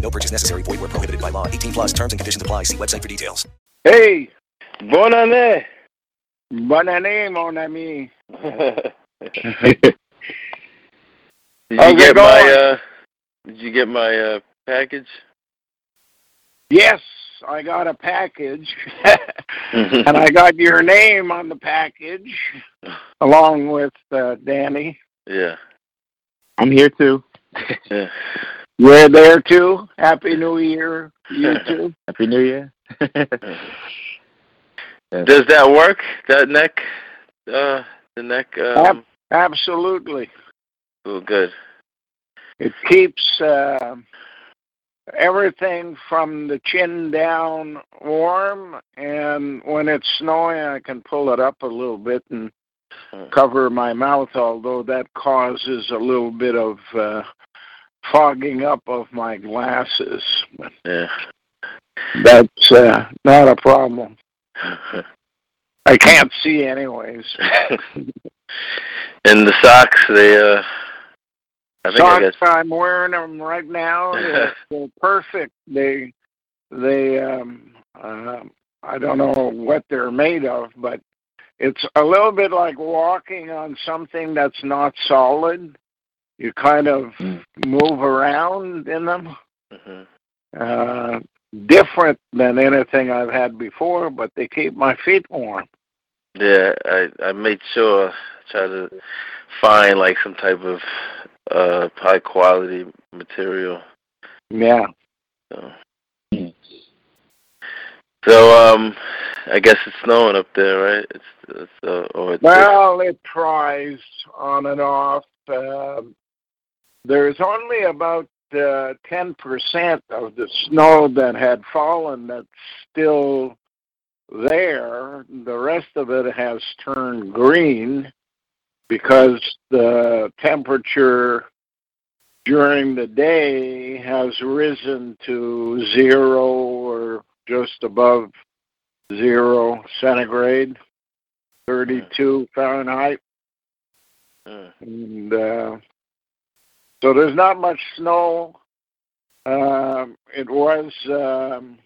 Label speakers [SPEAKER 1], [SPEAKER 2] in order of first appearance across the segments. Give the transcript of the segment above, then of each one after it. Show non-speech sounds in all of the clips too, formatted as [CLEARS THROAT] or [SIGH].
[SPEAKER 1] No purchase necessary. Void where prohibited by law. 18 plus terms and conditions apply. See website for details.
[SPEAKER 2] Hey,
[SPEAKER 3] Bonne année.
[SPEAKER 2] bonne année, mon ami. [LAUGHS]
[SPEAKER 3] did you get my uh did you get my uh package?
[SPEAKER 2] Yes, I got a package, [LAUGHS] and I got your name on the package, along with uh, Danny.
[SPEAKER 3] yeah.
[SPEAKER 4] I'm here too.
[SPEAKER 3] Yeah. [LAUGHS]
[SPEAKER 2] You're there too. Happy New Year, you [LAUGHS] too.
[SPEAKER 4] Happy New Year. [LAUGHS]
[SPEAKER 3] Does that work? That neck uh the neck um
[SPEAKER 2] Absolutely.
[SPEAKER 3] oh good.
[SPEAKER 2] It keeps uh, everything from the chin down warm, and when it's snowing, I can pull it up a little bit and cover my mouth, although that causes a little bit of uh, fogging up of my glasses.
[SPEAKER 3] Yeah.
[SPEAKER 2] that's uh, not a problem. I can't see anyways. [LAUGHS]
[SPEAKER 3] and the socks they uh I think I
[SPEAKER 2] Socks,
[SPEAKER 3] guess
[SPEAKER 2] I'm wearing them right now. [LAUGHS] They're, they're perfect. They, they, um, uh, I don't know what they're made of, but it's a little bit like walking on something that's not solid. You kind of
[SPEAKER 4] Mm.
[SPEAKER 2] move around in them.
[SPEAKER 3] Mhm.
[SPEAKER 2] Uh, different than anything I've had before, but they keep my feet warm.
[SPEAKER 3] Yeah, I I made sure try to find like some type of uh high quality material.
[SPEAKER 2] Yeah.
[SPEAKER 3] So. So um I guess it's snowing up there, right? It's it's uh, or it's
[SPEAKER 2] Well, it tries on and off. Um there's only about uh, 10% of the snow that had fallen that's still there. The rest of it has turned green because the temperature during the day has risen to zero or just above zero centigrade, 32 Fahrenheit.
[SPEAKER 3] Mm.
[SPEAKER 2] And uh, so there's not much snow. Um, it was um,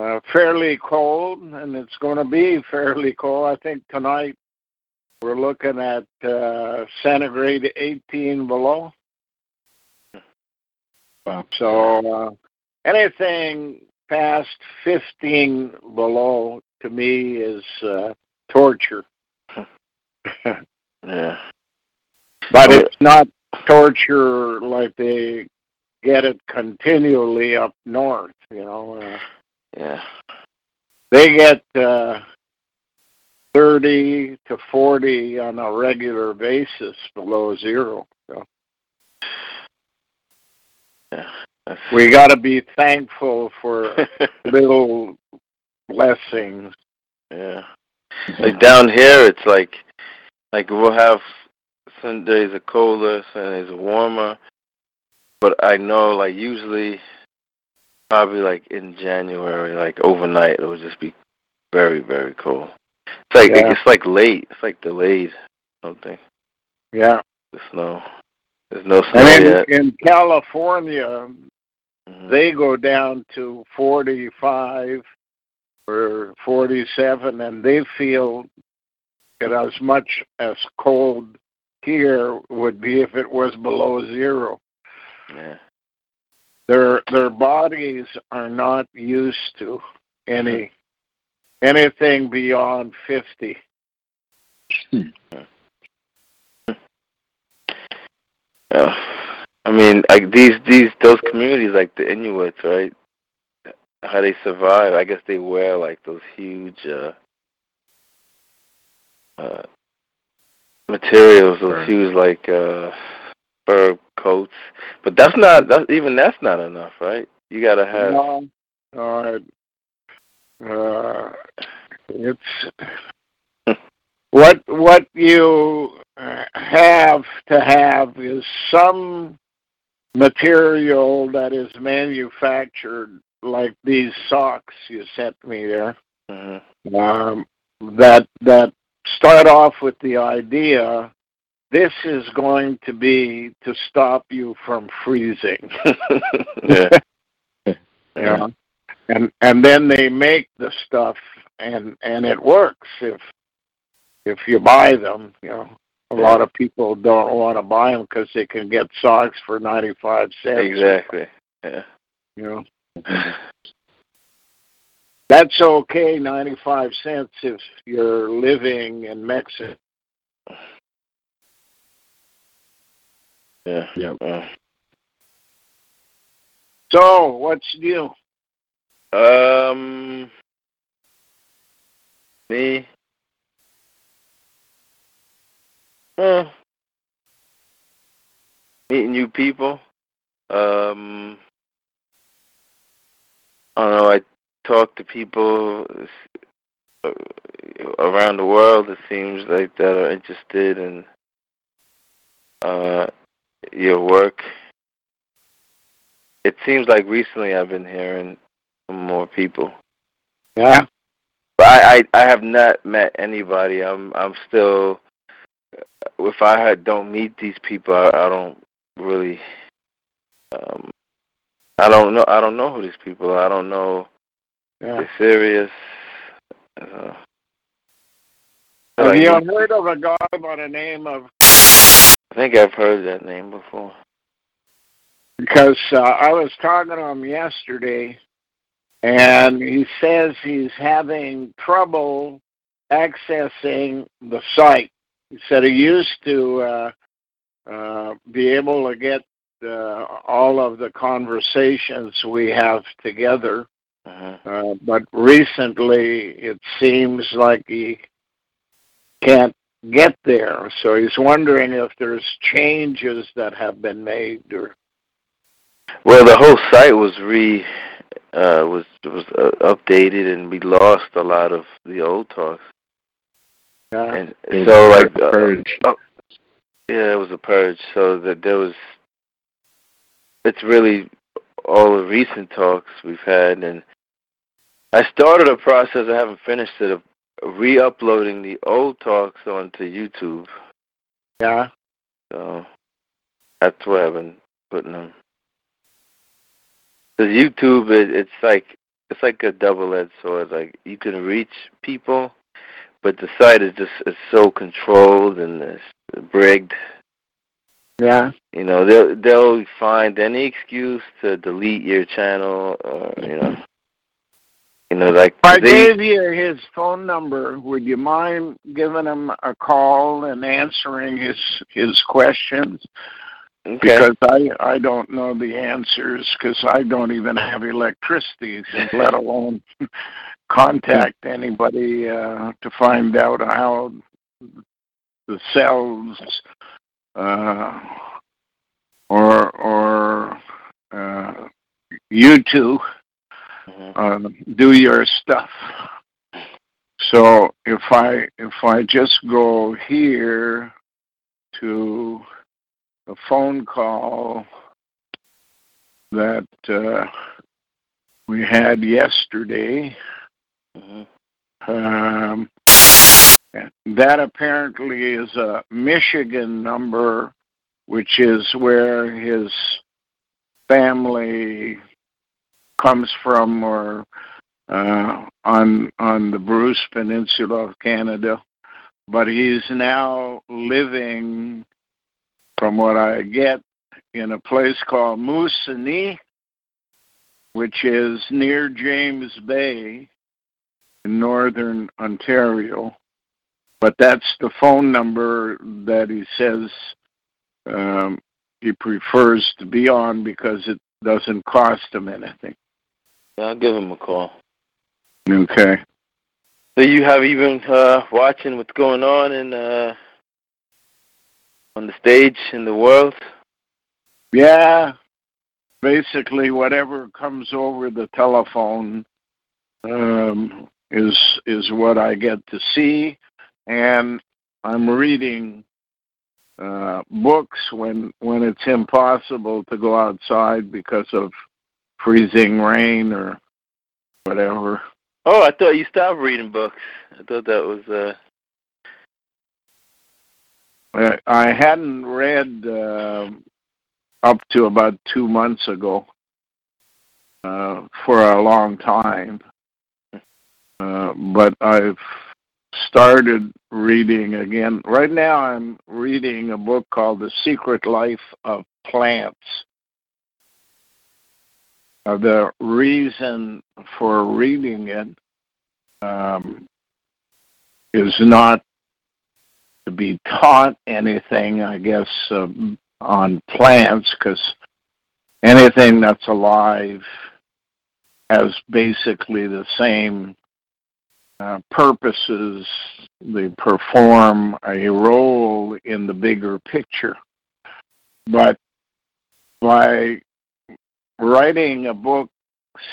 [SPEAKER 2] uh, fairly cold, and it's going to be fairly cold. I think tonight we're looking at uh, centigrade 18 below.
[SPEAKER 4] Wow.
[SPEAKER 2] So uh, anything past 15 below to me is uh, torture. [LAUGHS]
[SPEAKER 3] yeah.
[SPEAKER 2] But it's not torture like they get it continually up north, you know. Uh,
[SPEAKER 3] Yeah.
[SPEAKER 2] they get uh, 30 to 40 on a regular basis below zero. So
[SPEAKER 3] Yeah.
[SPEAKER 2] We got to be thankful for [LAUGHS] little blessings.
[SPEAKER 3] yeah. Like down here it's like like we'll have some days are colder, some days are warmer. But I know like usually probably like in January, like overnight it'll just be very, very cold. It's like
[SPEAKER 2] Yeah.
[SPEAKER 3] it's like late. It's like delayed something.
[SPEAKER 2] Yeah.
[SPEAKER 3] The snow. There's no snow
[SPEAKER 2] And in,
[SPEAKER 3] yet.
[SPEAKER 2] in California,
[SPEAKER 3] Mhm.
[SPEAKER 2] they go down to 45 or 47 and they feel it as much as cold here would be if it was below zero
[SPEAKER 3] yeah.
[SPEAKER 2] their their bodies are not used to any anything beyond 50
[SPEAKER 3] Yeah. I mean, like these these those communities like the Inuits, right? How they survive? I guess they wear like those huge uh uh materials, those
[SPEAKER 4] Fur.
[SPEAKER 3] huge like uh fur coats. But that's not that's even that's not enough, right? You gotta have
[SPEAKER 2] No, uh, uh, it's [LAUGHS] what what you uh, have to have is some material that is manufactured like these socks you sent me there
[SPEAKER 3] Mm-hmm.
[SPEAKER 2] um, that that start off with the idea this is going to be to stop you from freezing [LAUGHS]
[SPEAKER 3] yeah. [LAUGHS]
[SPEAKER 2] yeah and and then they make the stuff and and it works if if you buy them you know a lot of people don't want to buy them because they can get socks for 95 cents
[SPEAKER 3] Exactly. Yeah.
[SPEAKER 2] you know mm-hmm. That's okay 95 cents if you're living in mexico
[SPEAKER 3] Yeah.
[SPEAKER 4] Yep.
[SPEAKER 3] Uh,
[SPEAKER 2] so what's new
[SPEAKER 3] Um, me. Uh, meeting new people. Um, I don't know. I talk to people uh, around the world. It seems like that are interested in uh, your work. It seems like recently I've been hearing from more people.
[SPEAKER 2] yeah
[SPEAKER 3] But I, I, I have not met anybody. I'm I'm still. If I had, don't meet these people, I, I don't really. Um, I don't know. I don't know who these people are. I don't know.
[SPEAKER 2] Yeah
[SPEAKER 3] They're serious. Uh,
[SPEAKER 2] have
[SPEAKER 3] like,
[SPEAKER 2] you heard of a guy by the name of
[SPEAKER 3] I think I've heard that name before.
[SPEAKER 2] because uh, I was talking to him yesterday, and he says he's having trouble accessing the site. He said he used to uh, uh, be able to get uh, all of the conversations we have together,
[SPEAKER 3] uh
[SPEAKER 2] uh, but recently it seems like he can't get there. So he's wondering if there's changes that have been made or.
[SPEAKER 3] Well, the whole site was re uh, was was uh, updated, and we lost a lot of the old talks.
[SPEAKER 2] Uh,
[SPEAKER 3] And
[SPEAKER 4] It
[SPEAKER 3] so,
[SPEAKER 4] was
[SPEAKER 3] like, uh,
[SPEAKER 4] purge.
[SPEAKER 3] Yeah, it was a purge. So that there was, it's really all the recent talks we've had, and I started a process. I haven't finished it of re-uploading the old talks onto YouTube.
[SPEAKER 2] yeah.
[SPEAKER 3] So that's where I've been putting them. Because YouTube, it, it's like it's like a double-edged sword. Like you can reach people, but the site is just it's so controlled and it's rigged.
[SPEAKER 2] Yeah.
[SPEAKER 3] You know, they'll they'll find any excuse to delete your channel, or you know, you know, like
[SPEAKER 2] If I gave you his phone number, would you mind giving him a call and answering his his questions?
[SPEAKER 3] okay.
[SPEAKER 2] Because I I don't know the answers because I don't even have electricity, let alone contact anybody uh, to find out how the cells uh, or or uh,
[SPEAKER 3] YouTube
[SPEAKER 2] Uh, do your stuff. So if I if I just go here to a phone call that uh, we had yesterday, um, that apparently is a Michigan number, which is where his family comes from, or uh, on on the Bruce Peninsula of Canada. But he's now living, from what I get, in a place called Moosonee, which is near James Bay in northern Ontario. But that's the phone number that he says um, he prefers to be on because it doesn't cost him anything.
[SPEAKER 3] I'll give him a call.
[SPEAKER 2] Okay.
[SPEAKER 3] So you have even uh, watching what's going on in uh, on the stage in the world.
[SPEAKER 2] Yeah. Basically, whatever comes over the telephone um, is is what I get to see, and I'm reading uh, books when when it's impossible to go outside because of freezing rain or whatever.
[SPEAKER 3] Oh, I thought you stopped reading books. I thought that was uh
[SPEAKER 2] I hadn't read uh, up to about two months ago uh, for a long time, uh, but I've started reading again. Right now, I'm reading a book called The Secret Life of Plants. Uh, the reason for reading it um, is not to be taught anything, I guess, um, on plants, because anything that's alive has basically the same uh, purposes. They perform a role in the bigger picture. But by writing a book,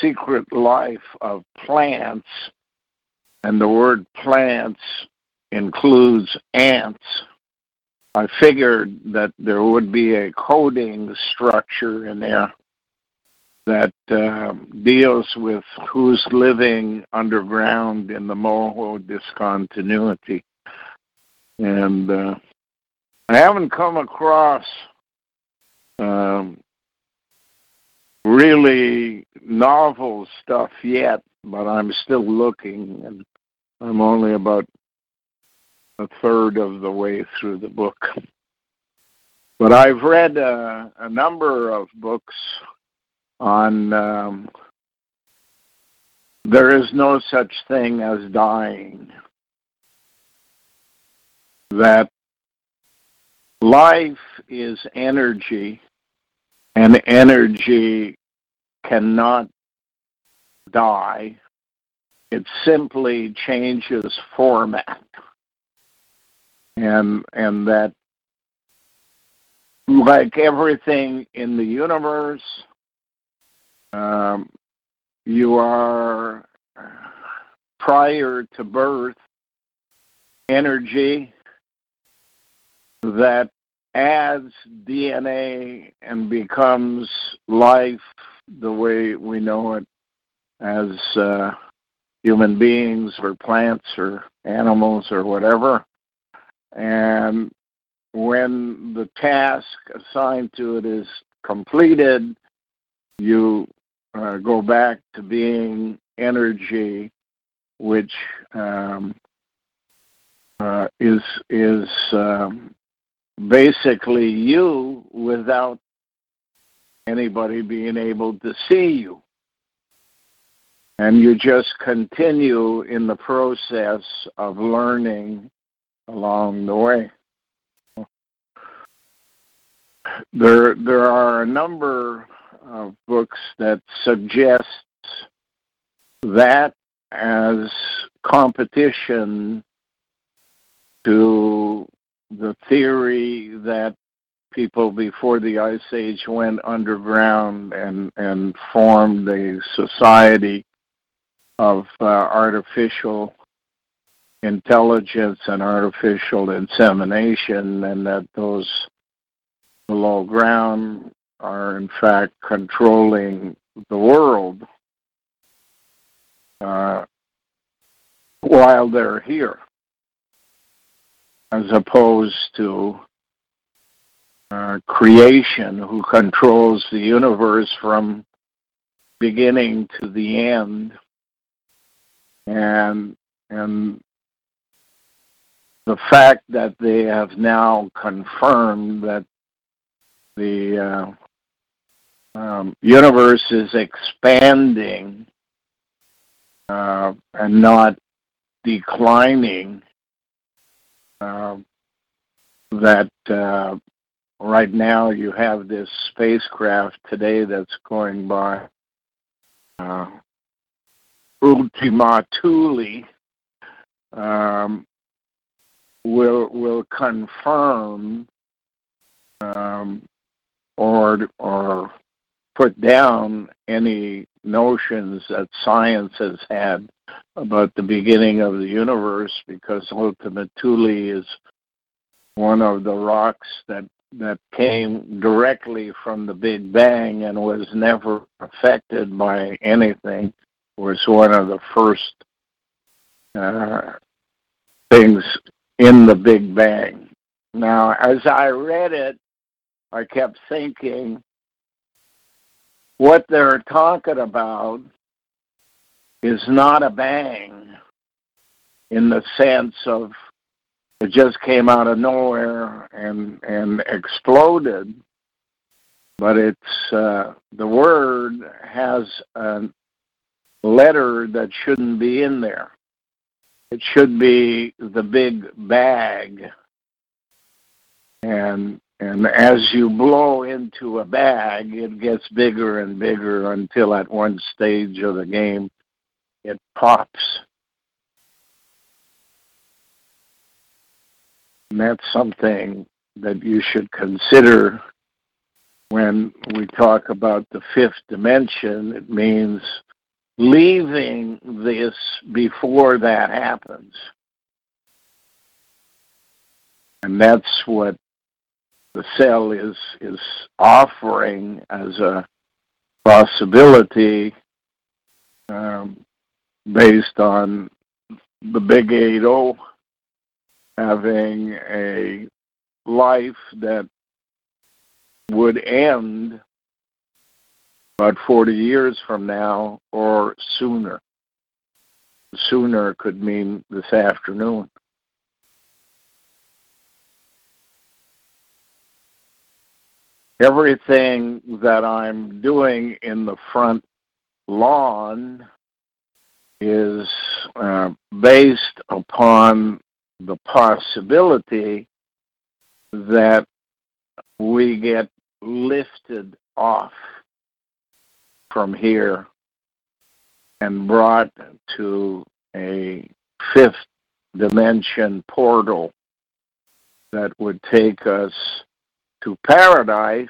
[SPEAKER 2] Secret Life of Plants, and the word plants includes ants, I figured that there would be a coding structure in there that uh, deals with who's living underground in the Moho discontinuity. And uh, I haven't come across um, really novel stuff yet, but I'm still looking, and I'm only about a third of the way through the book. But I've read uh, a number of books on um, there is no such thing as dying. That life is energy, and energy cannot die. It simply changes format and and that like everything in the universe um, you are prior to birth energy that adds DNA and becomes life the way we know it as uh, human beings or plants or animals or whatever. And when the task assigned to it is completed, you uh, go back to being energy, which um, uh, is is um, basically you without anybody being able to see you. And you just continue in the process of learning along the way. There, there are a number of books that suggest that as competition to the theory that people before the ice age went underground and and formed a society of uh, artificial intelligence and artificial insemination, and that those below ground are in fact controlling the world uh, while they're here, as opposed to uh, creation, who controls the universe from beginning to the end, and and the fact that they have now confirmed that the uh, um, universe is expanding uh, and not declining, uh, that uh, right now you have this spacecraft today that's going by uh, Ultima Thule, um, will will confirm um, or or put down any notions that science has had about the beginning of the universe because Ultima Thule is one of the rocks that that came directly from the Big Bang and was never affected by anything was one of the first uh, things in the Big Bang. Now, as I read it, I kept thinking what they're talking about is not a bang in the sense of it just came out of nowhere and and exploded but it's uh, the word has a letter that shouldn't be in there. It should be the big bag. And and as you blow into a bag it gets bigger and bigger until at one stage of the game it pops And that's something that you should consider when we talk about the fifth dimension. It means leaving this before that happens. And that's what the cell is is offering as a possibility um, based on the big 80 having a life that would end about 40 years from now or sooner. Sooner could mean this afternoon. Everything that I'm doing in the front lawn is uh, based upon the possibility that we get lifted off from here and brought to a fifth dimension portal that would take us to paradise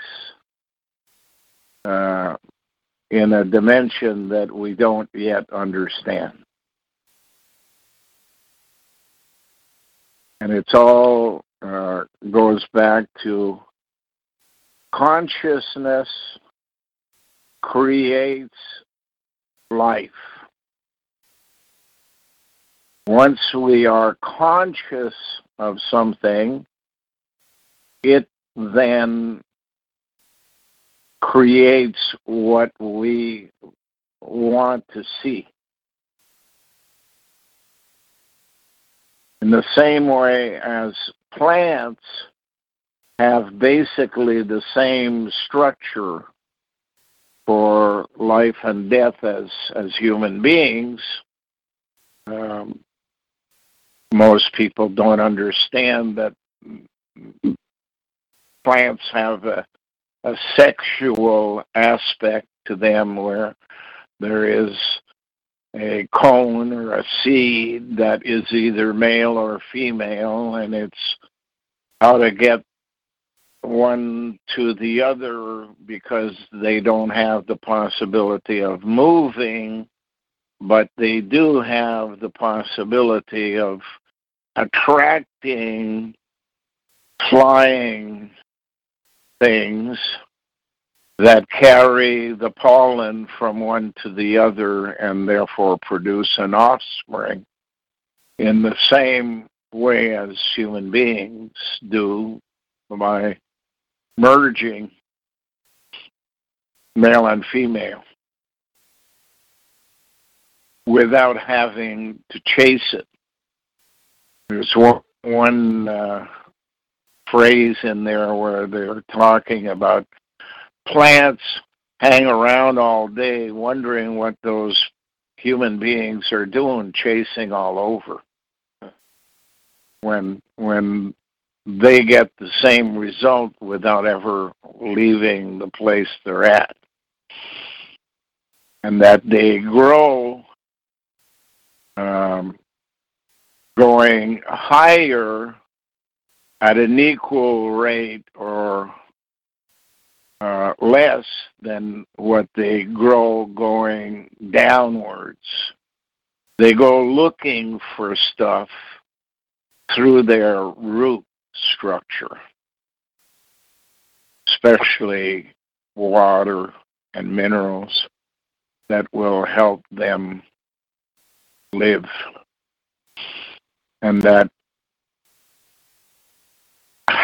[SPEAKER 2] uh, in a dimension that we don't yet understand. and it's all uh, goes back to consciousness creates life. Once we are conscious of something, it then creates what we want to see. In the same way as plants have basically the same structure for life and death as, as human beings, um, most people don't understand that plants have a, a sexual aspect to them where there is a cone or a seed that is either male or female, and it's how to get one to the other because they don't have the possibility of moving, but they do have the possibility of attracting flying things that carry the pollen from one to the other and therefore produce an offspring in the same way as human beings do by merging male and female without having to chase it. There's one, one uh, phrase in there where they're talking about plants hang around all day wondering what those human beings are doing chasing all over. When when they get the same result without ever leaving the place they're at. And that they grow um, going higher at an equal rate or uh, less than what they grow going downwards. They go looking for stuff through their root structure, especially water and minerals that will help them live. And that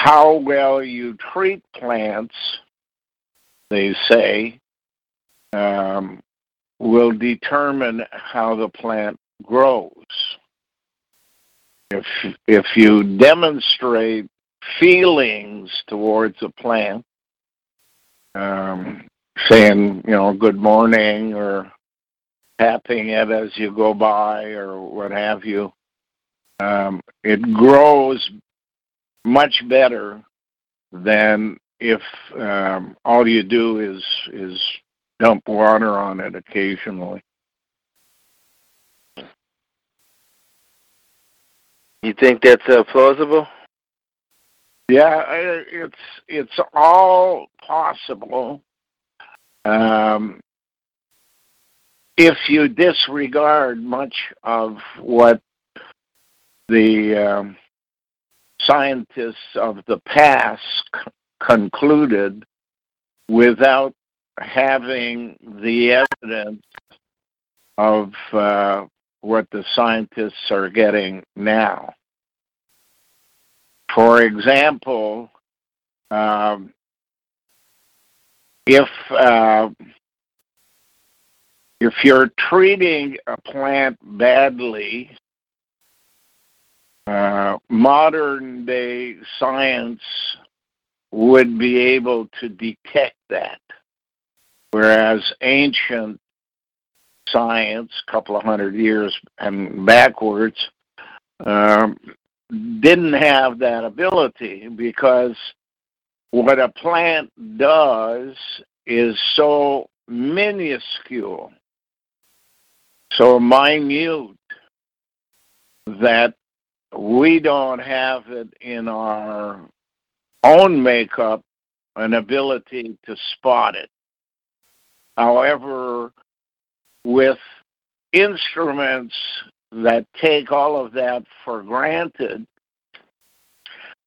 [SPEAKER 2] how well you treat plants, they say, um, will determine how the plant grows. If if you demonstrate feelings towards a plant, um, saying you know good morning or tapping it as you go by or what have you, um, it grows much better than if um, all you do is is dump water on it occasionally.
[SPEAKER 3] You think that's uh, plausible?
[SPEAKER 2] Yeah, it's it's all possible. Um, if you disregard much of what the um, scientists of the past c- concluded without having the evidence of uh, what the scientists are getting now. For example, um, if uh, if you're treating a plant badly, uh, modern day science would be able to detect that, whereas ancient science, a couple of hundred years and backwards, um, didn't have that ability because what a plant does is so minuscule, so minute that we don't have it in our own makeup an ability to spot it. However, with instruments that take all of that for granted,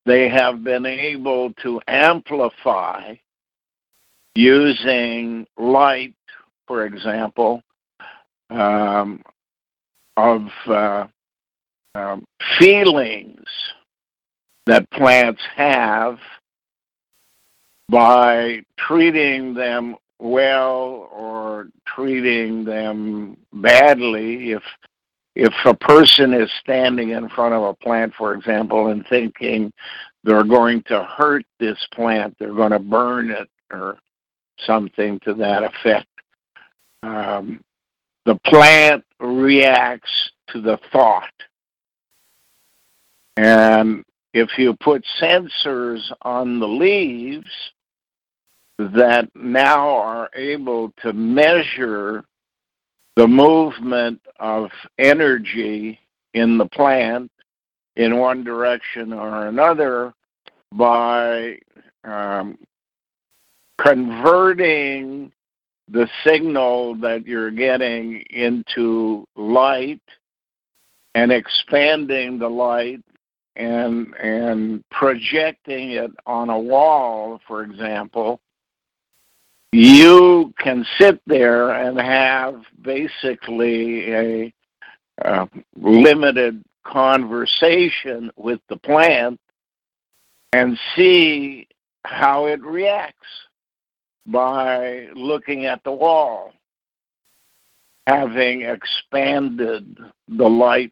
[SPEAKER 2] they have been able to amplify using light, for example, um, of uh, um, feelings that plants have by treating them well or treating them badly. If if a person is standing in front of a plant for example and thinking they're going to hurt this plant they're going to burn it or something to that effect um, the plant reacts to the thought and if you put sensors on the leaves that now are able to measure the movement of energy in the plant in one direction or another by um, converting the signal that you're getting into light and expanding the light and and projecting it on a wall for example you can sit there and have basically a, a limited conversation with the plant and see how it reacts by looking at the wall, having expanded the light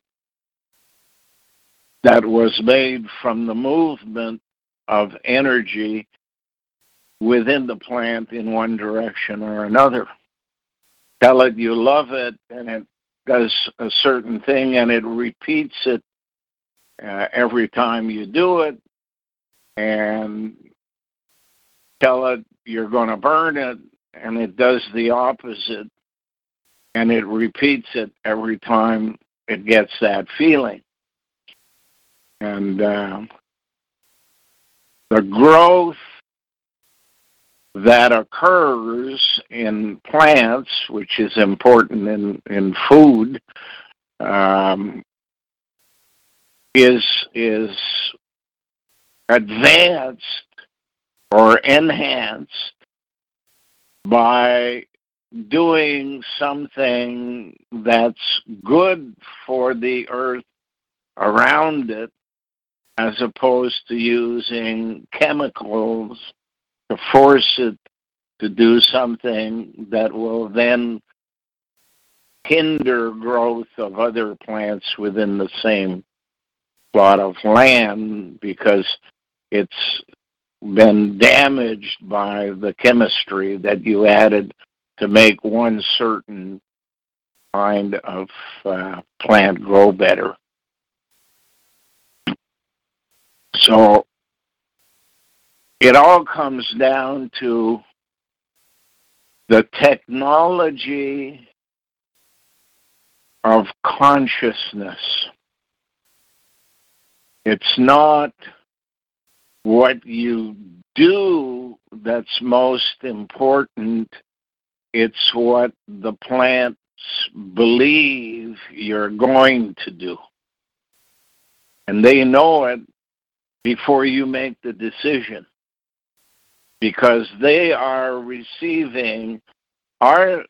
[SPEAKER 2] that was made from the movement of energy within the plant in one direction or another. Tell it you love it and it does a certain thing and it repeats it uh, every time you do it and tell it you're going to burn it and it does the opposite and it repeats it every time it gets that feeling and uh, the growth that occurs in plants, which is important in, in food, um, is is advanced or enhanced by doing something that's good for the earth around it as opposed to using chemicals to force it to do something that will then hinder growth of other plants within the same plot of land because it's been damaged by the chemistry that you added to make one certain kind of uh, plant grow better. So it all comes down to the technology of consciousness. It's not what you do that's most important, it's what the plants believe you're going to do. And they know it before you make the decision because they are receiving our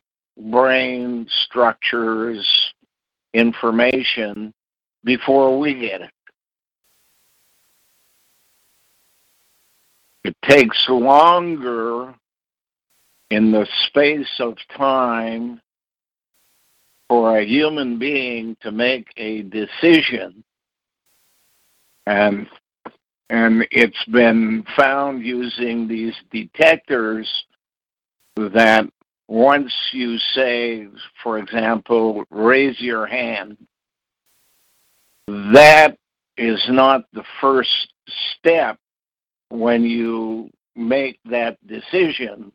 [SPEAKER 2] brain structures information before we get it. It takes longer in the space of time for a human being to make a decision. And and it's been found using these detectors that once you say, for example, raise your hand, that is not the first step when you make that decision.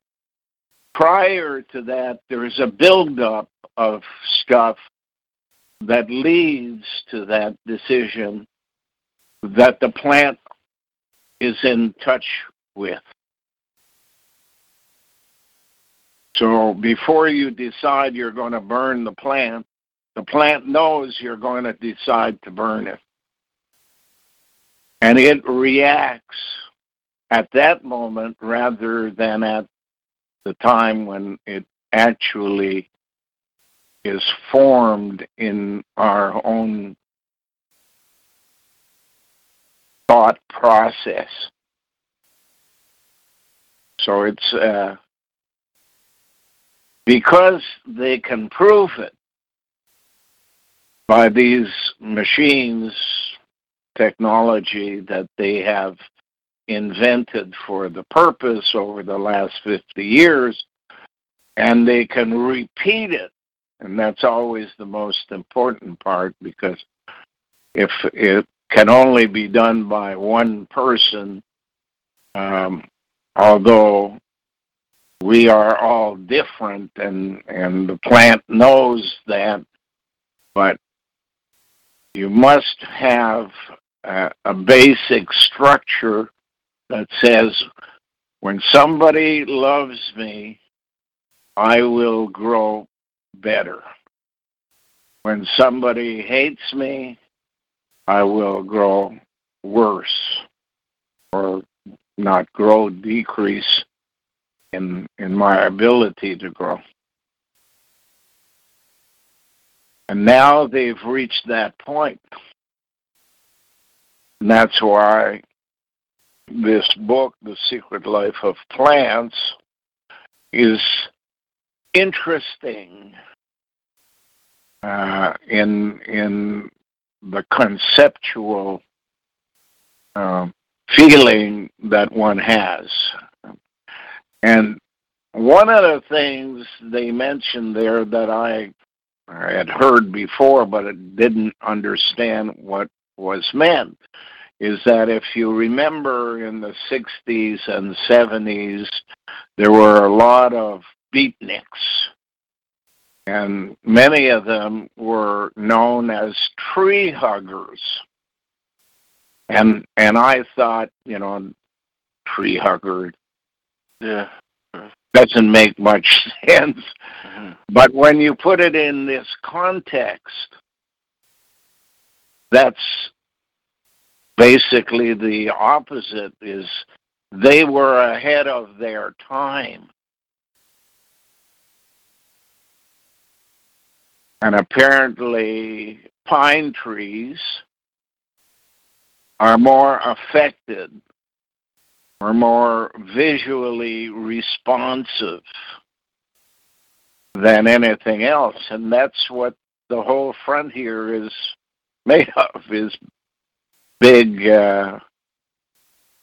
[SPEAKER 2] Prior to that, there's a buildup of stuff that leads to that decision that the plant is in touch with. So before you decide you're going to burn the plant, the plant knows you're going to decide to burn it. And it reacts at that moment rather than at the time when it actually is formed in our own thought process. So it's uh, because they can prove it by these machines, technology that they have invented for the purpose over the last 50 years, and they can repeat it. And that's always the most important part because if it can only be done by one person, um, although we are all different and, and the plant knows that, but you must have a, a basic structure that says, when somebody loves me, I will grow better. When somebody hates me, I will grow worse or not grow, decrease in, in my ability to grow. And now they've reached that point. And that's why this book, The Secret Life of Plants, is interesting uh, in in the conceptual uh, feeling that one has. And one of the things they mentioned there that I, had heard before, but it didn't understand what was meant, is that if you remember in the 60s and 70s, there were a lot of beatniks and many of them were known as tree huggers. And and I thought, you know, tree hugger,
[SPEAKER 3] yeah,
[SPEAKER 2] doesn't make much [LAUGHS] sense. Mm-hmm. But when you put it in this context, that's basically the opposite is they were ahead of their time. And apparently, pine trees are more affected, or more visually responsive than anything else. And that's what the whole front here is made of, is big uh,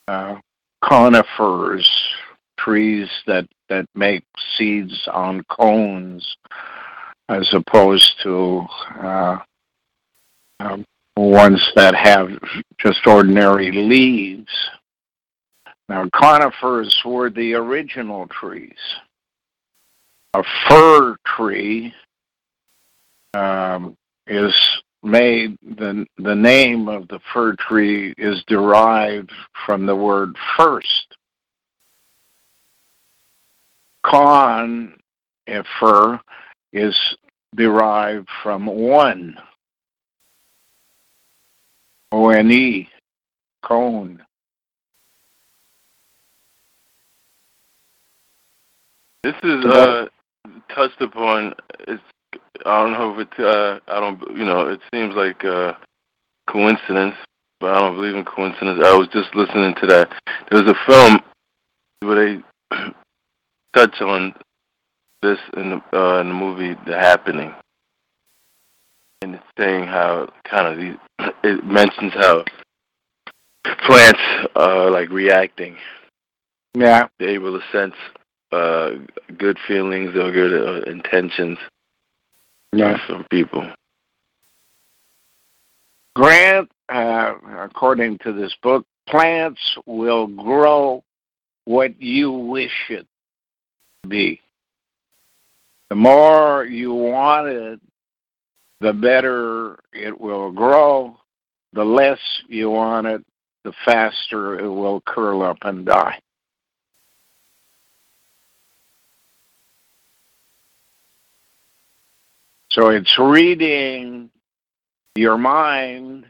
[SPEAKER 2] uh, conifers, trees that, that make seeds on cones, as opposed to uh, um, ones that have just ordinary leaves. Now, conifers were the original trees. A fir tree um, is made the the name of the fir tree is derived from the word first. Con, a fir, is derived from one. O N E, cone.
[SPEAKER 3] This is uh, touched upon. It's I don't know if it's uh, I don't you know it seems like uh, coincidence, but I don't believe in coincidence. I was just listening to that. There was a film where they [CLEARS THROAT] touch on this in the uh, in the movie The Happening, and it's saying how kind of these [CLEARS THROAT] it mentions how plants are like reacting.
[SPEAKER 2] Yeah,
[SPEAKER 3] they're able to sense uh, good feelings or good uh, intentions
[SPEAKER 2] yeah.
[SPEAKER 3] from people.
[SPEAKER 2] Grant, uh, according to this book, plants will grow what you wish it to be. The more you want it, the better it will grow. The less you want it, the faster it will curl up and die. So it's reading your mind,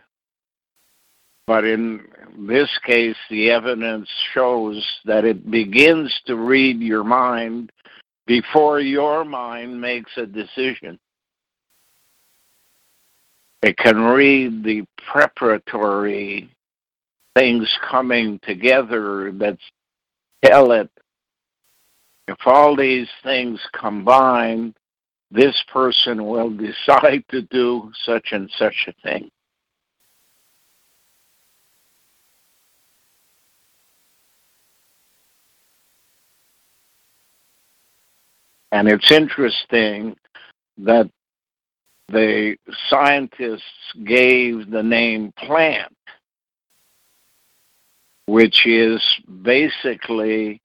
[SPEAKER 2] but in this case, the evidence shows that it begins to read your mind before your mind makes a decision. It can read the preparatory things coming together that tell it if all these things combine, this person will [LAUGHS] decide to do such and such a thing. And it's interesting that the scientists gave the name plant, which is basically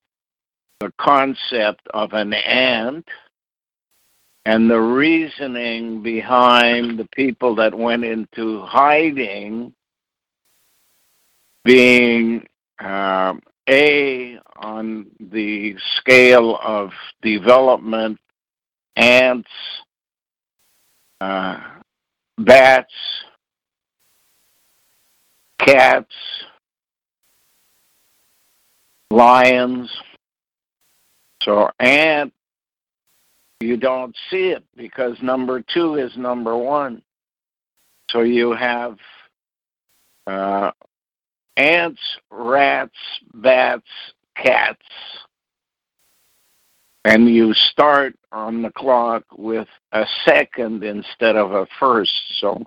[SPEAKER 2] the concept of an ant and the reasoning behind the people that went into hiding being uh, a on the scale of development ants uh, bats cats lions so ant you don't see it because number two is number one. So you have uh, ants, rats, bats, cats, and you start on the clock with a second instead of a first. So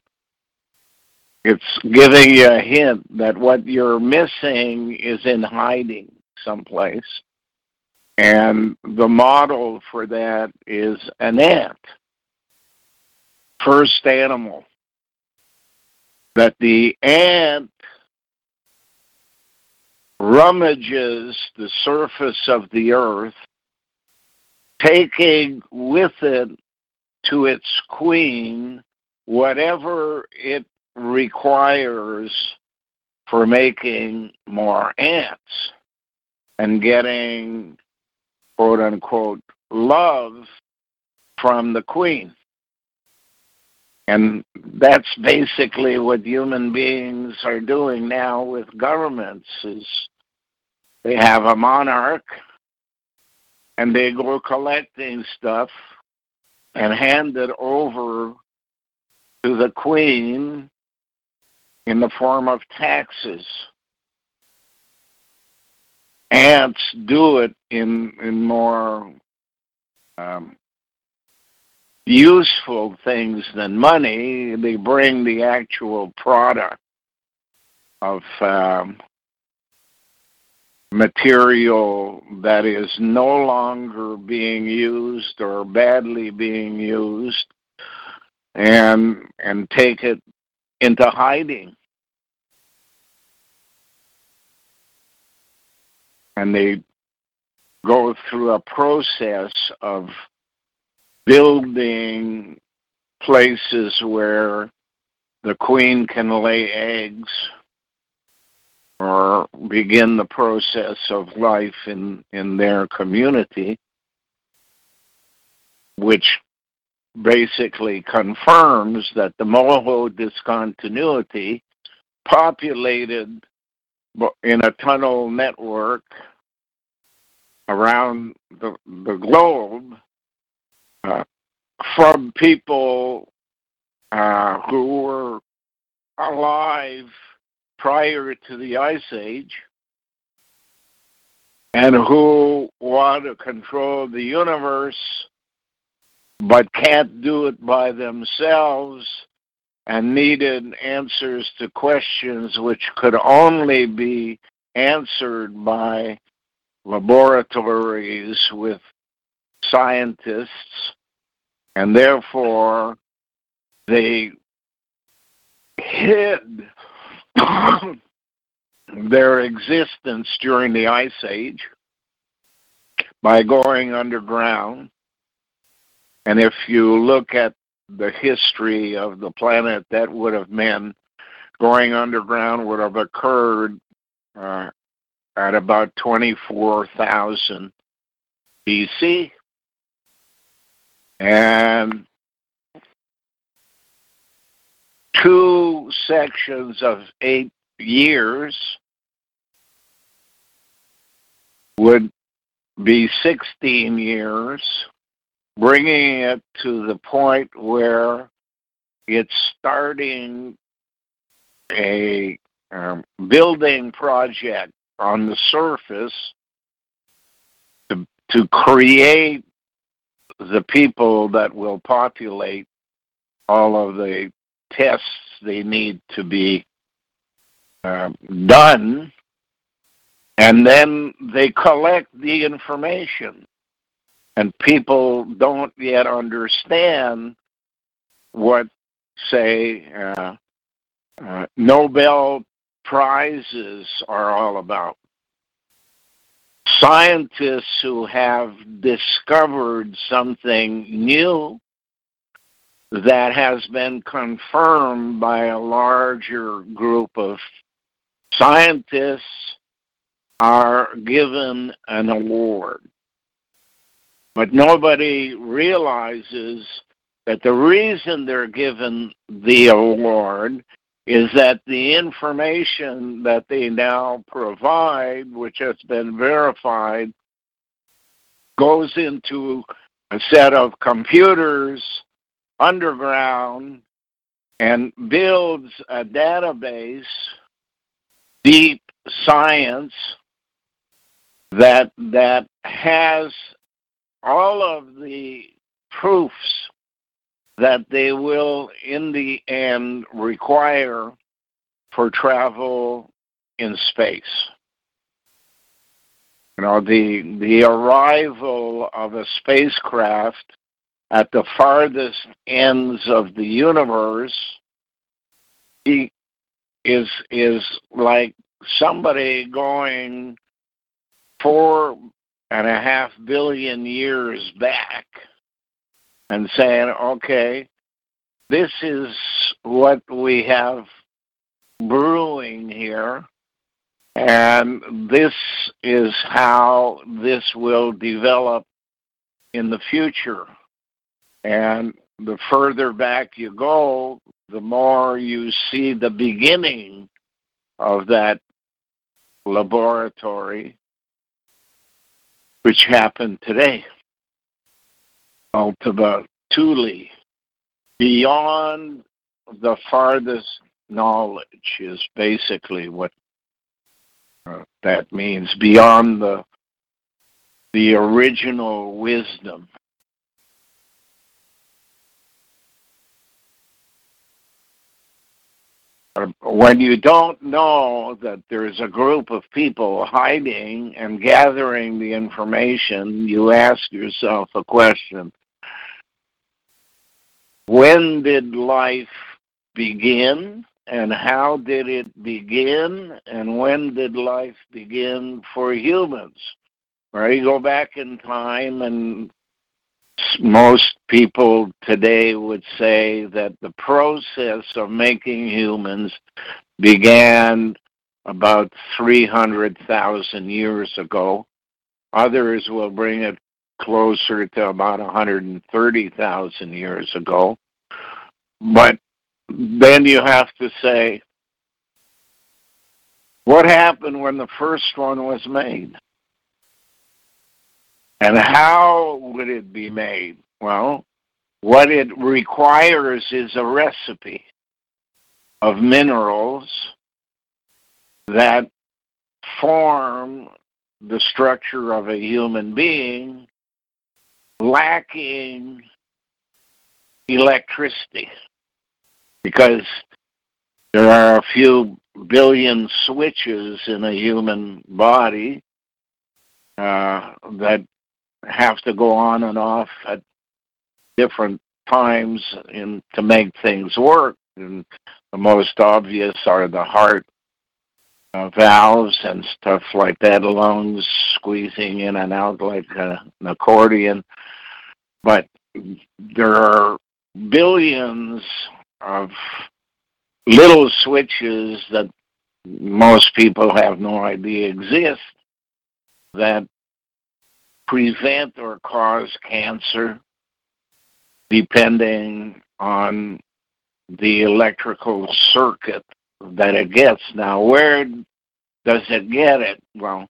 [SPEAKER 2] it's giving you a hint that what you're missing is in hiding someplace. And the model for that is an ant, first animal. That the ant rummages the surface of the earth, taking with it to its queen whatever it requires for making more ants and getting quote unquote love from the queen. And that's basically what human beings are doing now with governments is they have a monarch and they go collecting stuff and hand it over to the queen in the form of taxes. Ants do it in in more um, useful things than money. They bring the actual product of um, material that is no longer being used or badly being used and and take it into hiding and they go through a process of building places where the queen can lay eggs or begin the process of life in, in their community, which basically confirms that the Moho discontinuity populated in a tunnel network around the, the globe from people uh, who were alive prior to the Ice Age and who want to control the universe but can't do it by themselves and needed answers to questions which could only be answered by laboratories with scientists, and therefore they hid [COUGHS] their existence during the Ice Age by going underground. And if you look at the history of the planet, that would have meant going underground would have occurred uh, at about 24,000 BC. And two sections of eight years would be 16 years, bringing it to the point where it's starting a um, building project on the surface to, to create the people that will populate all of the tests they need to be uh, done, and then they collect the information. And people don't yet understand what, say, uh, uh, Nobel prizes are all about. Scientists who have discovered something new that has been confirmed by a larger group of scientists are given an award. But nobody realizes that the reason they're given the award is that the information that they now provide, which has been verified, goes into a set of computers underground and builds a database, deep science, that that has all of the proofs that they will, in the end, require for travel in space. You know, the the arrival of a spacecraft at the farthest ends of the universe is is like somebody going four and a half billion years back and saying, okay, this is what we have brewing here, And this is how this will develop in the future. And the further back you go, the more you see the beginning of that laboratory, which happened today. Ultima Thule, beyond the farthest knowledge is basically what uh, that means beyond the the original wisdom. When you don't know that there's a group of people hiding and gathering the information, you ask yourself a question When did life begin? And how did it begin? And when did life begin for humans? Right? You go back in time and most people today would say that the process of making humans began about 300,000 years ago. Others will bring it closer to about 130,000 years ago. But then you have to say, what happened when the first one was made? And how would it be made? Well, what it requires is a recipe of minerals that form the structure of a human being lacking electricity because there are a few billion switches in a human body uh, that have to go on and off at different times in to make things work. And the most obvious are the heart uh, valves and stuff like that, lungs squeezing in and out like a, an accordion. But there are billions of little switches that most people have no idea exist that prevent or cause cancer depending on the electrical circuit that it gets. Now, where does it get it? Well,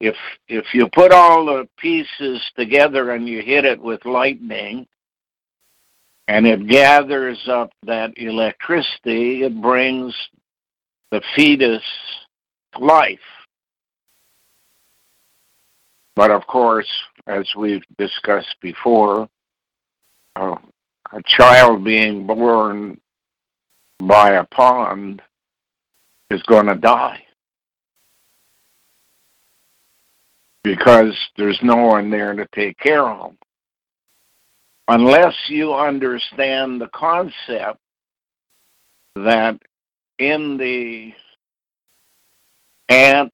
[SPEAKER 2] if if you put all the pieces together and you hit it with lightning and it gathers up that electricity, it brings the fetus life. But of course, as we've discussed before, uh, a child being born by a pond is going to die because there's no one there to take care of them. Unless you understand the concept that in the ant,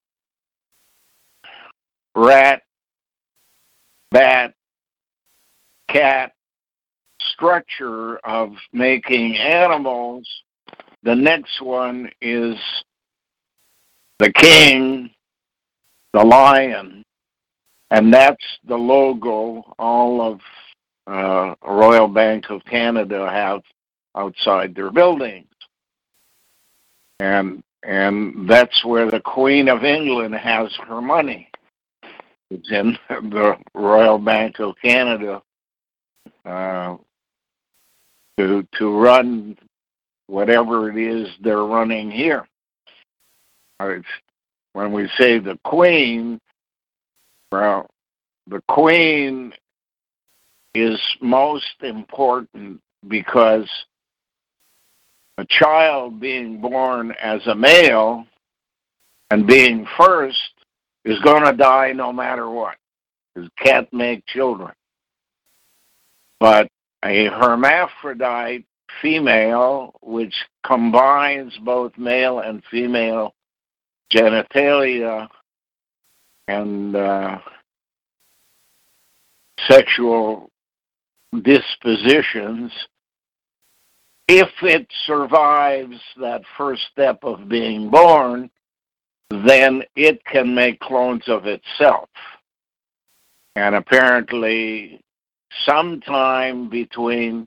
[SPEAKER 2] rat, bat, cat structure of making animals, the next one is the king, the lion, and that's the logo all of uh, Royal Bank of Canada have outside their buildings. And and that's where the Queen of England has her money. It's in [LAUGHS] the Royal Bank of Canada uh, to to run whatever it is they're running here. when we say the Queen, well, the Queen is most important because a child being born as a male and being first is going to die no matter what. Because can't make children. But a hermaphrodite female, which combines both male and female genitalia and uh, sexual dispositions, if it survives that first step of being born, then it can make clones of itself. And apparently, sometime between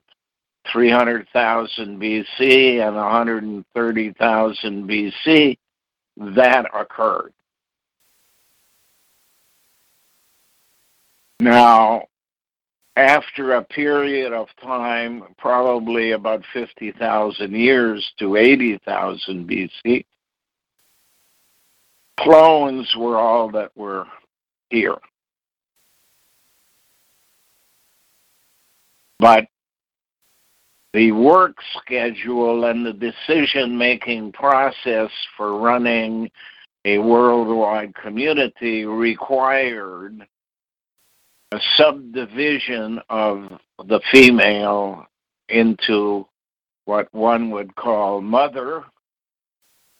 [SPEAKER 2] 300,000 BC and 130,000 BC, that occurred. Now, after a period of time, probably about 50,000 years to 80,000 BC, clones were all that were here. But the work schedule and the decision making process for running a worldwide community required a subdivision of the female into what one would call mother,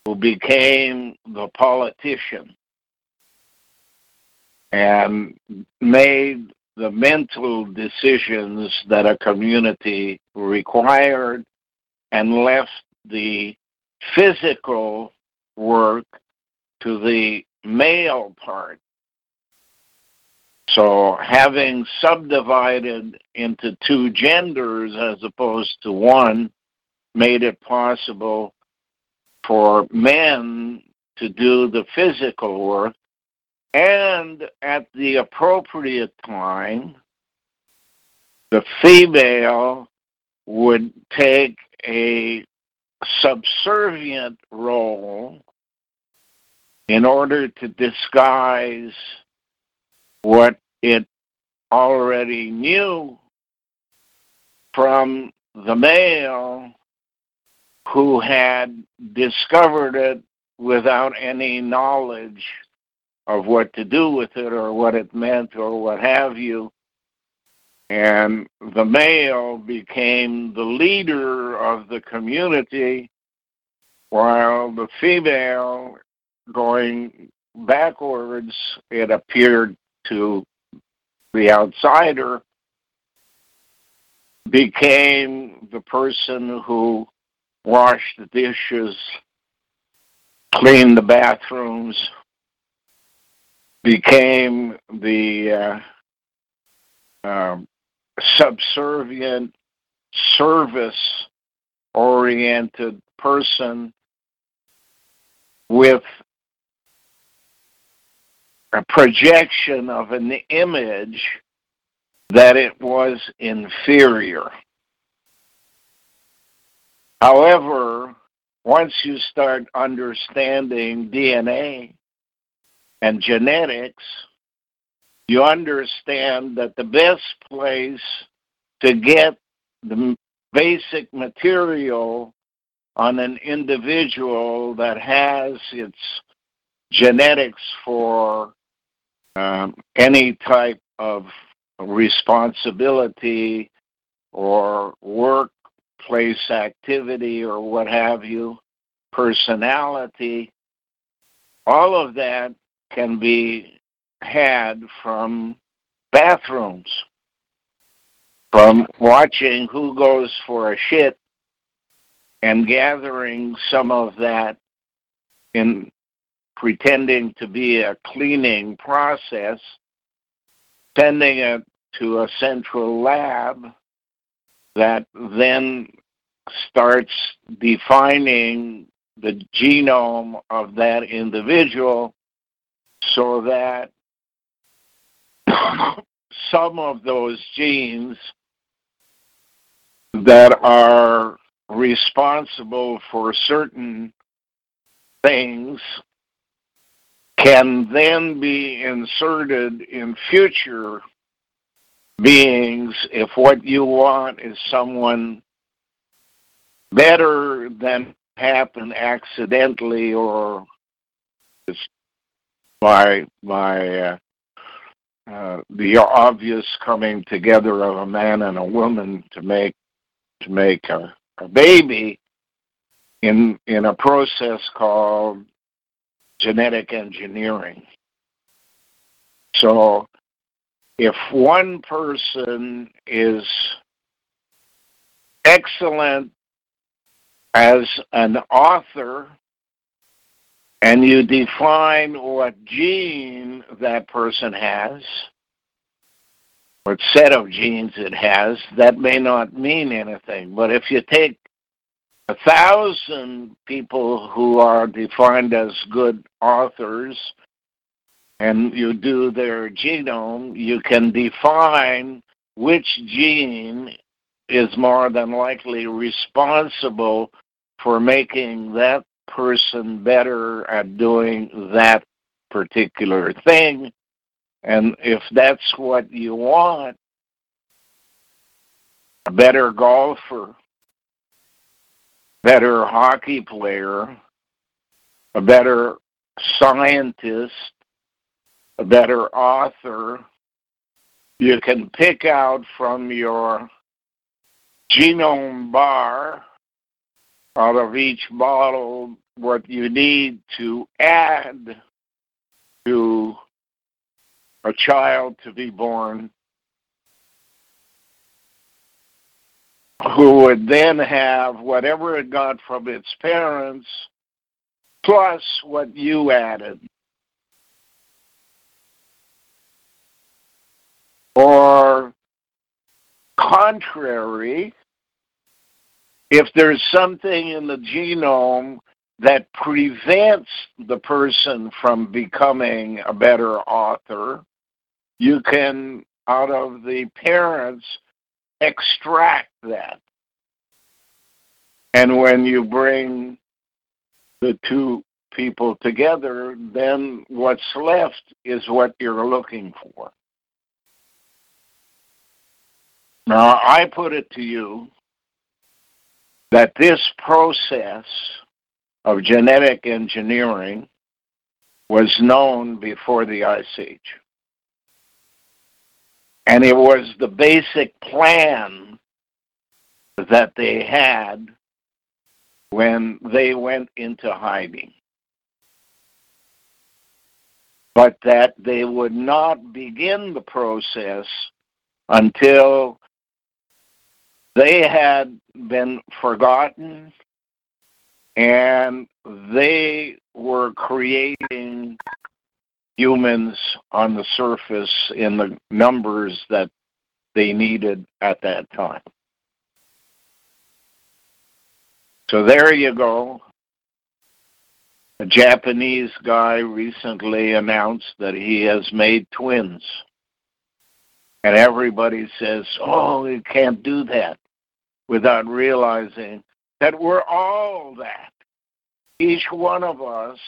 [SPEAKER 2] who became the politician and made the mental decisions that a community required and left the physical work to the male part so having subdivided into two genders as opposed to one made it possible for men to do the physical work. And at the appropriate time the female would take a subservient role in order to disguise what it already knew from the male who had discovered it without any knowledge of what to do with it or what it meant or what have you. And the male became the leader of the community while the female, going backwards, it appeared to the outsider became the person who washed the dishes, cleaned the bathrooms, became the uh, uh, subservient, service oriented person with a projection of an image that it was inferior. However, once you start understanding DNA and genetics, you understand that the best place to get the basic material on an individual that has its genetics for um, any type of responsibility or workplace activity or what have you, personality, all of that can be had from bathrooms, from watching who goes for a shit and gathering some of that in pretending to be a cleaning process, sending it to a central lab that then starts defining the genome of that individual so that [COUGHS] some of those genes that are responsible for certain things can then be inserted in future beings if what you want is someone better than happened accidentally or by by uh, uh, the obvious coming together of a man and a woman to make to make a, a baby in in a process called genetic engineering. So if one person is excellent as an author and you define what gene that person has, what set of genes it has, that may not mean anything. But if you take a thousand people who are defined as good authors and you do their genome, you can define which gene is more than likely responsible for making that person better at doing that particular thing. And if that's what you want, a better golfer, better hockey player, a better scientist, a better author, you can pick out from your genome bar out of each bottle what you need to add to a child to be born who would then have whatever it got from its parents plus what you added. Or contrary, if there's something in the genome that prevents the person from becoming a better author, you can, out of the parents, extract that. And when you bring the two people together, then what's left is what you're looking for. Now, I put it to you that this process of genetic engineering was known before the Ice Age. And it was the basic plan that they had when they went into hiding. But that they would not begin the process until they had been forgotten and they were creating humans on the surface in the numbers that they needed at that time. So there you go. A Japanese guy recently announced that he has made twins. And everybody says, oh, you can't do that without realizing that we're all that. Each one of us,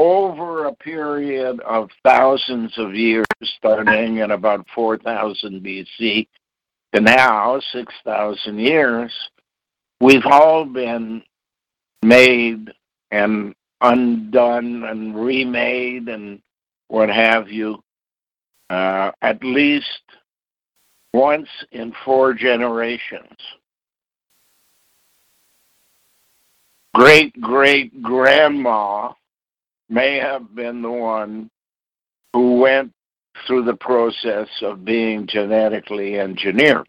[SPEAKER 2] over a period of thousands of years, starting in about 4000 BC to now, 6,000 years, we've all been made and undone and remade and what have you, uh, at least once in four generations. great great grandma may have been the one who went through the process of being genetically engineered.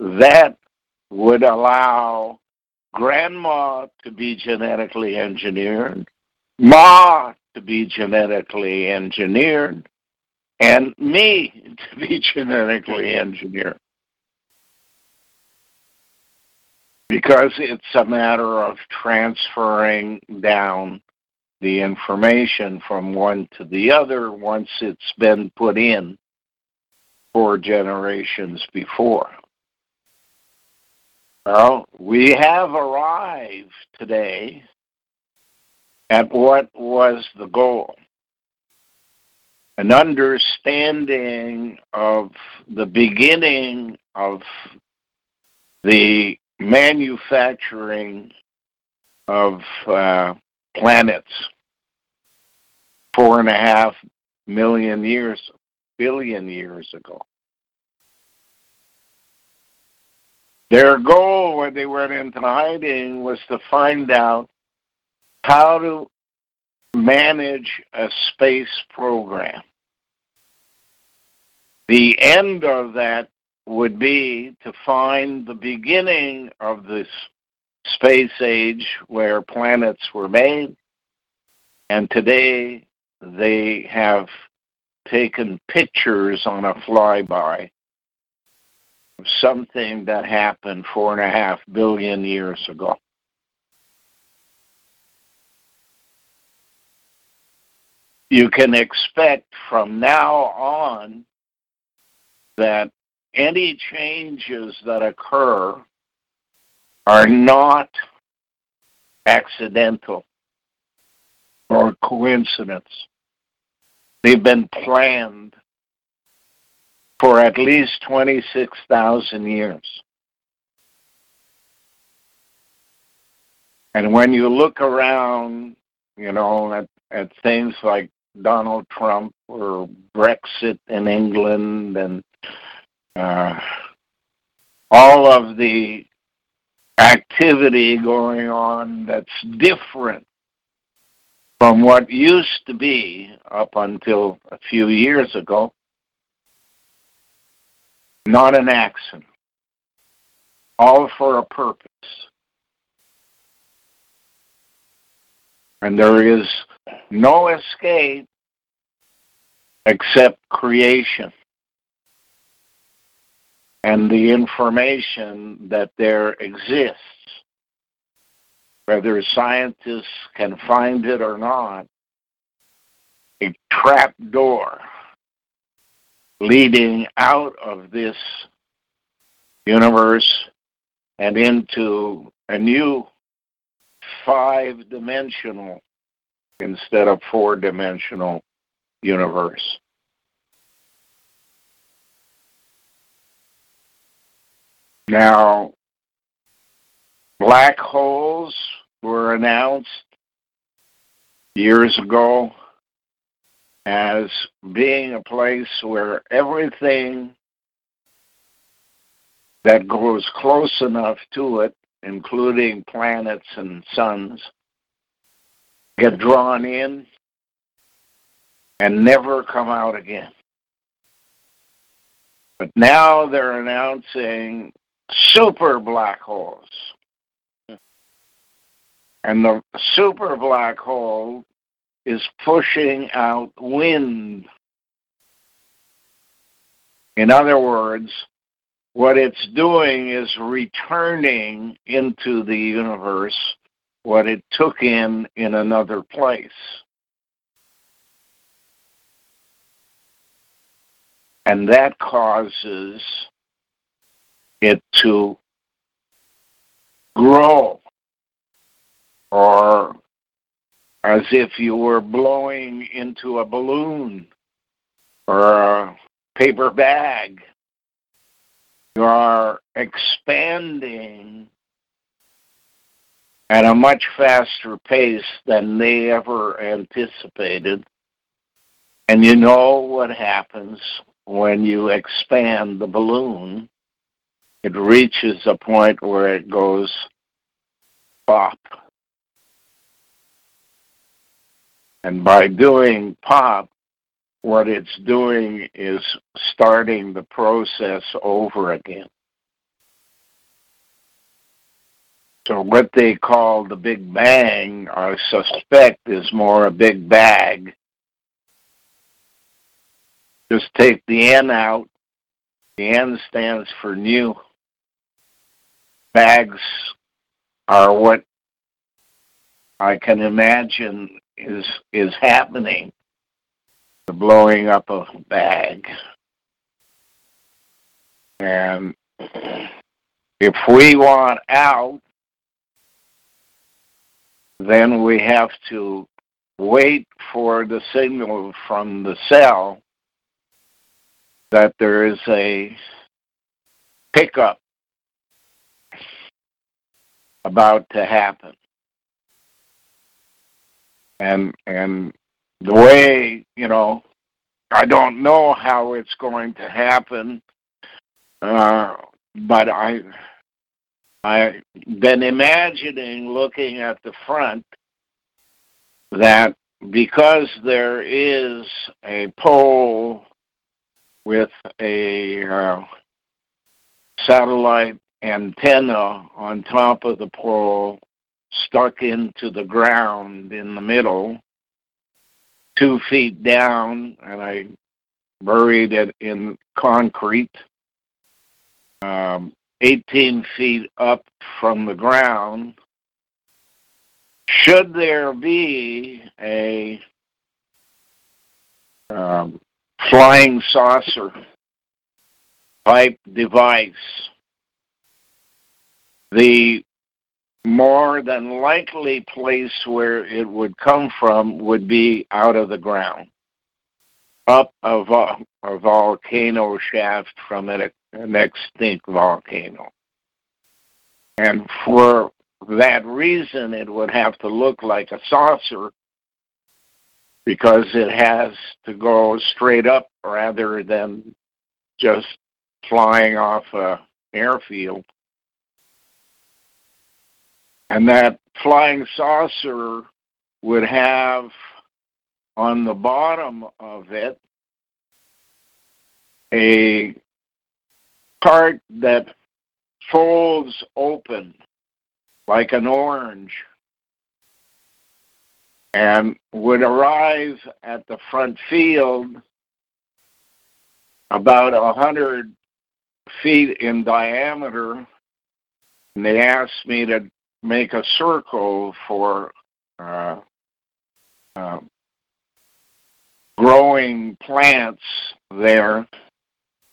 [SPEAKER 2] That would allow grandma to be genetically engineered, ma to be genetically engineered, and me [LAUGHS] to be genetically engineered. because it's a matter of transferring down the information from one to the other once it's been put in four generations before. Well, we have arrived today at what was the goal an understanding of the beginning of the manufacturing of uh, planets four and a half million years, billion years ago. Their goal when they went into hiding was to find out how to manage a space program. The end of that would be to find the beginning of this space age where planets were made And today they have taken pictures on a flyby of something that happened four and a half billion years ago. You can expect from now on that any changes that occur are not accidental or coincidence. They've been planned for at least 26,000 years. And when you look around, you know, at, at things like Donald Trump or Brexit in England and uh, all of the activity going on that's different from what used to be up until a few years ago. Not an accident. All for a purpose. And there is no escape except creation and the information that there exists. Whether scientists can find it or not, a trap door leading out of this universe and into a new five dimensional instead of four dimensional universe. Now, black holes were announced years ago as being a place where everything that goes close enough to it, including planets and suns, get drawn in and never come out again. But now they're announcing super black holes. And the super black hole is pushing out wind. In other words, what it's doing is returning into the universe what it took in in another place. And that causes it to grow or as if you were blowing into a balloon or a paper bag. You are expanding at a much faster pace than they ever anticipated. And you know what happens when you expand the balloon it reaches a point where it goes pop. And by doing pop, what it's doing is starting the process over again. So what they call the Big Bang, I suspect, is more a big bag. Just take the N out. The N stands for new bags are what I can imagine is is happening. The blowing up of a bag. And if we want out, then we have to wait for the signal from the cell that there is a pickup about to happen. And and the way, you know, I don't know how it's going to happen, uh, but I I've been imagining looking at the front that because there is a pole with a uh, satellite antenna on top of the pole stuck into the ground in the middle two feet down, and I buried it in concrete. Um, 18 feet up from the ground. Should there be a um, flying saucer type device, the more than likely place where it would come from would be out of the ground, up a, vo- a volcano shaft from an, an extinct volcano. And for that reason, it would have to look like a saucer because it has to go straight up rather than just flying off a airfield. And that flying saucer would have on the bottom of it a part that folds open like an orange and would arrive at the front field about a hundred feet in diameter. And they asked me to make a circle for uh, uh, growing plants there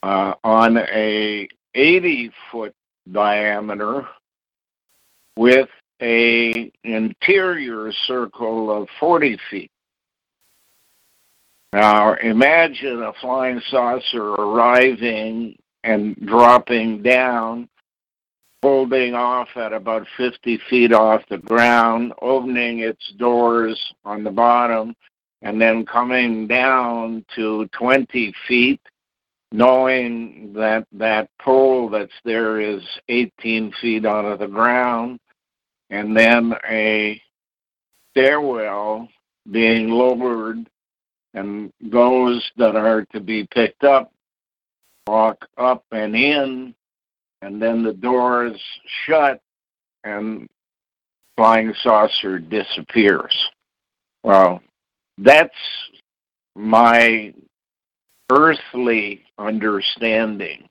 [SPEAKER 2] uh, on a 80 foot diameter with a interior circle of 40 feet. Now imagine a flying saucer arriving and dropping down, folding off at about 50 feet off the ground, opening its doors on the bottom, and then coming down to 20 feet, knowing that that pole that's there is 18 feet out of the ground, and then a stairwell being lowered and those that are to be picked up walk up and in and then the doors shut and flying saucer disappears. Well that's my earthly understanding.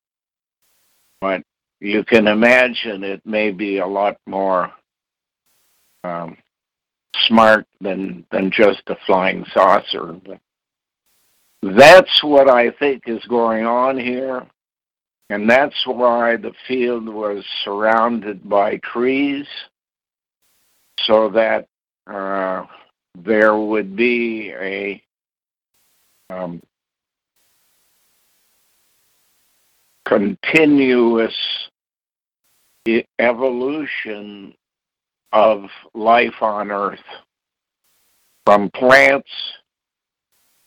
[SPEAKER 2] But you can imagine it may be a lot more um, smart than than just a flying saucer. But that's what I think is going on here, and that's why the field was surrounded by trees, so that uh, there would be a um, continuous evolution of life on earth, from plants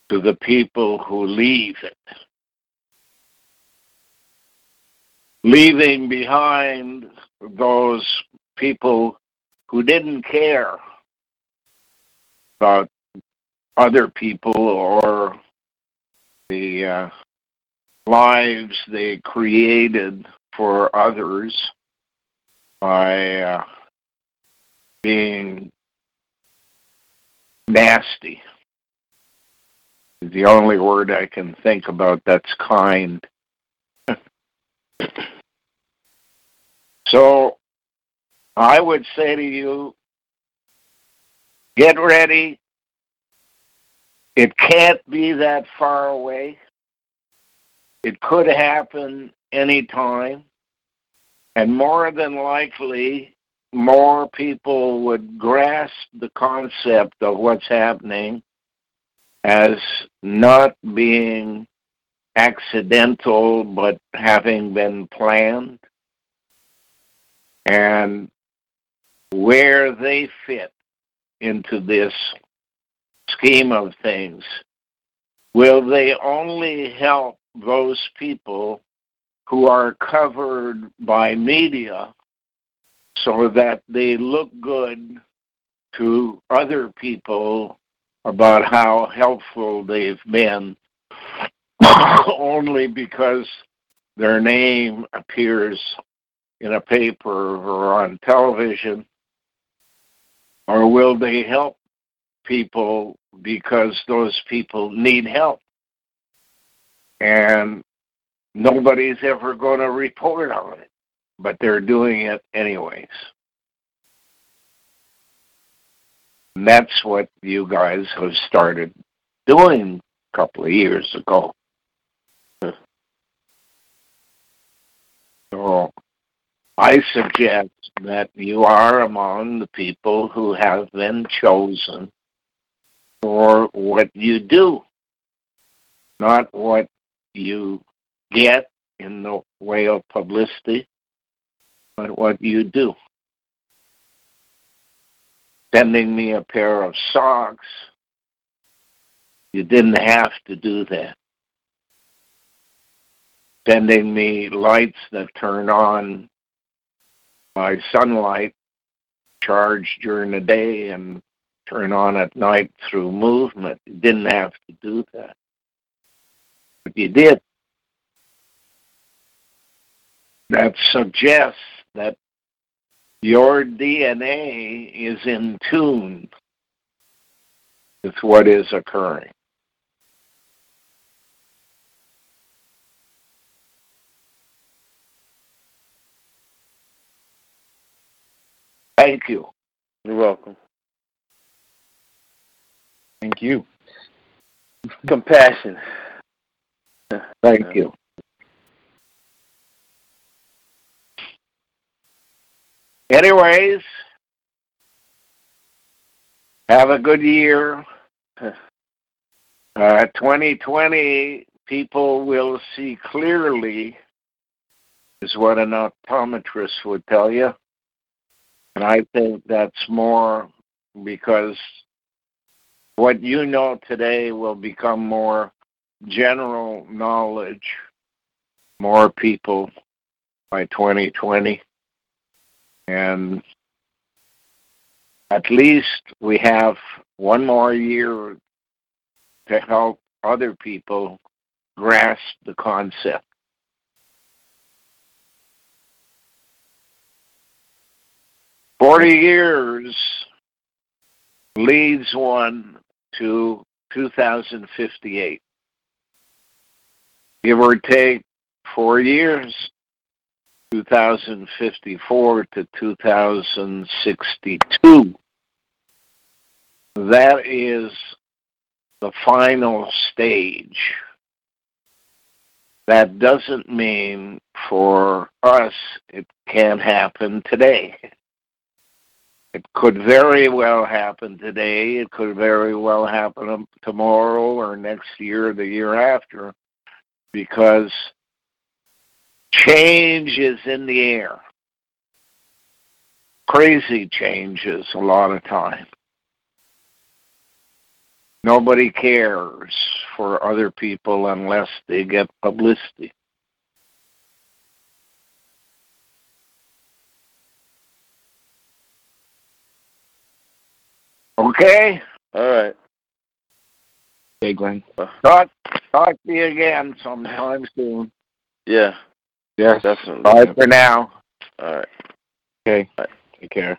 [SPEAKER 2] to the people who leave it. Leaving behind those people who didn't care about other people or the uh, lives they created for others by uh, being nasty. The only word I can think about that's kind. [LAUGHS] so I would say to you, get ready. It can't be that far away. It could happen anytime. And more than likely, more people would grasp the concept of what's happening as not being accidental but having been planned and where they fit into this scheme of things. Will they only help those people who are covered by media so that they look good to other people about how helpful they've been [COUGHS] only because their name appears in a paper or on television? Or will they help people because those people need help. And nobody's ever going to report on it, but they're doing it anyways. And that's what you guys have started doing a couple of years ago. [LAUGHS] So I suggest that you are among the people who have been chosen for what you do, not what you get in the way of publicity, but what you do. Sending me a pair of socks, you didn't have to do that. Sending me lights that turn on by sunlight, charged during the day and turn on at night through movement. You didn't have to do that. But you did. That suggests that your DNA is in tune with what is occurring. Thank you.
[SPEAKER 3] You're welcome.
[SPEAKER 4] Thank you.
[SPEAKER 3] Compassion.
[SPEAKER 2] Thank you. Anyways, have a good year. [LAUGHS] Uh, 2020, people will see clearly, is what an optometrist would tell you. And I think that's more because what you know today will become more general knowledge, more people by 2020. And at least we have one more year to help other people grasp the concept. Forty years leads one to 2058. Give or take four years, 2054 to 2062. That is the final stage. That doesn't mean for us it can't happen today. [LAUGHS] It could very well happen today. It could very well happen um, tomorrow or next year or the year after because change is in the air. Crazy changes a lot of time. Nobody cares for other people unless they get publicity. Okay?
[SPEAKER 3] All right.
[SPEAKER 4] Okay, Glenn. Uh.
[SPEAKER 2] Talk, talk to you again sometime soon.
[SPEAKER 3] Yeah,
[SPEAKER 4] Yes.
[SPEAKER 3] definitely.
[SPEAKER 2] Bye for now.
[SPEAKER 3] All right.
[SPEAKER 4] Okay.
[SPEAKER 3] Bye.
[SPEAKER 4] Take care.